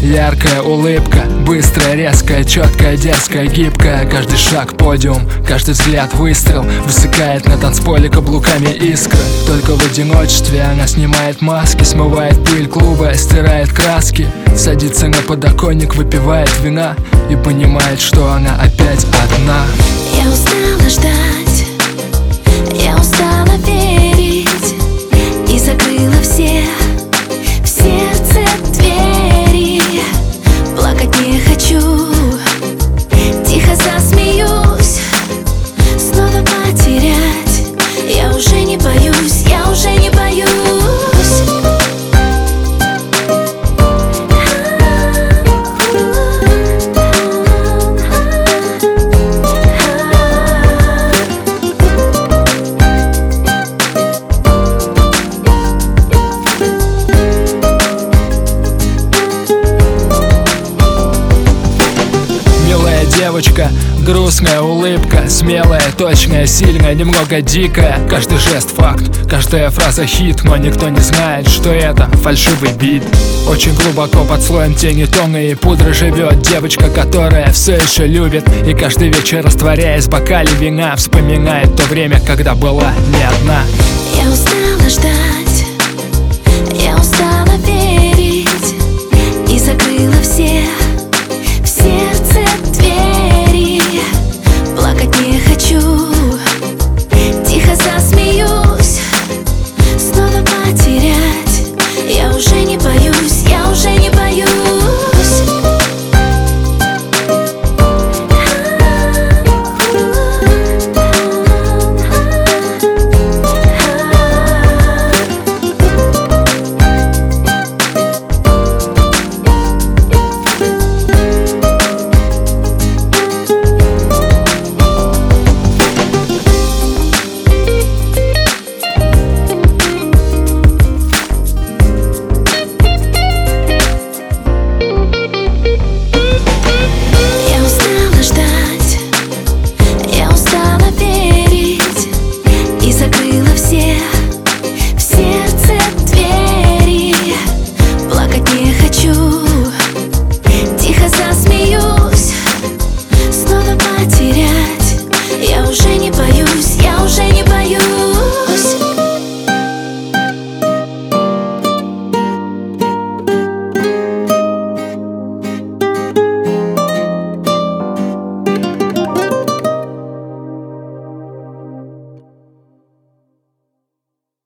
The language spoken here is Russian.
Яркая улыбка, быстрая, резкая, четкая, дерзкая, гибкая. Каждый шаг подиум, каждый взгляд выстрел Высыкает на танцполе каблуками искры. Только в одиночестве она снимает маски Смывает пыль клуба, стирает краски. Садится на подоконник, выпивает вина И понимает, что она опять одна девочка. Грустная улыбка, смелая, точная, сильная, немного дикая. Каждый жест факт, каждая фраза хит Но никто не знает, что это фальшивый бит. Очень глубоко под слоем тени тона и пудры живет Девочка, которая все еще любит. И каждый вечер растворяясь в бокале вина Вспоминает то время, когда была не одна. Я устала ждать,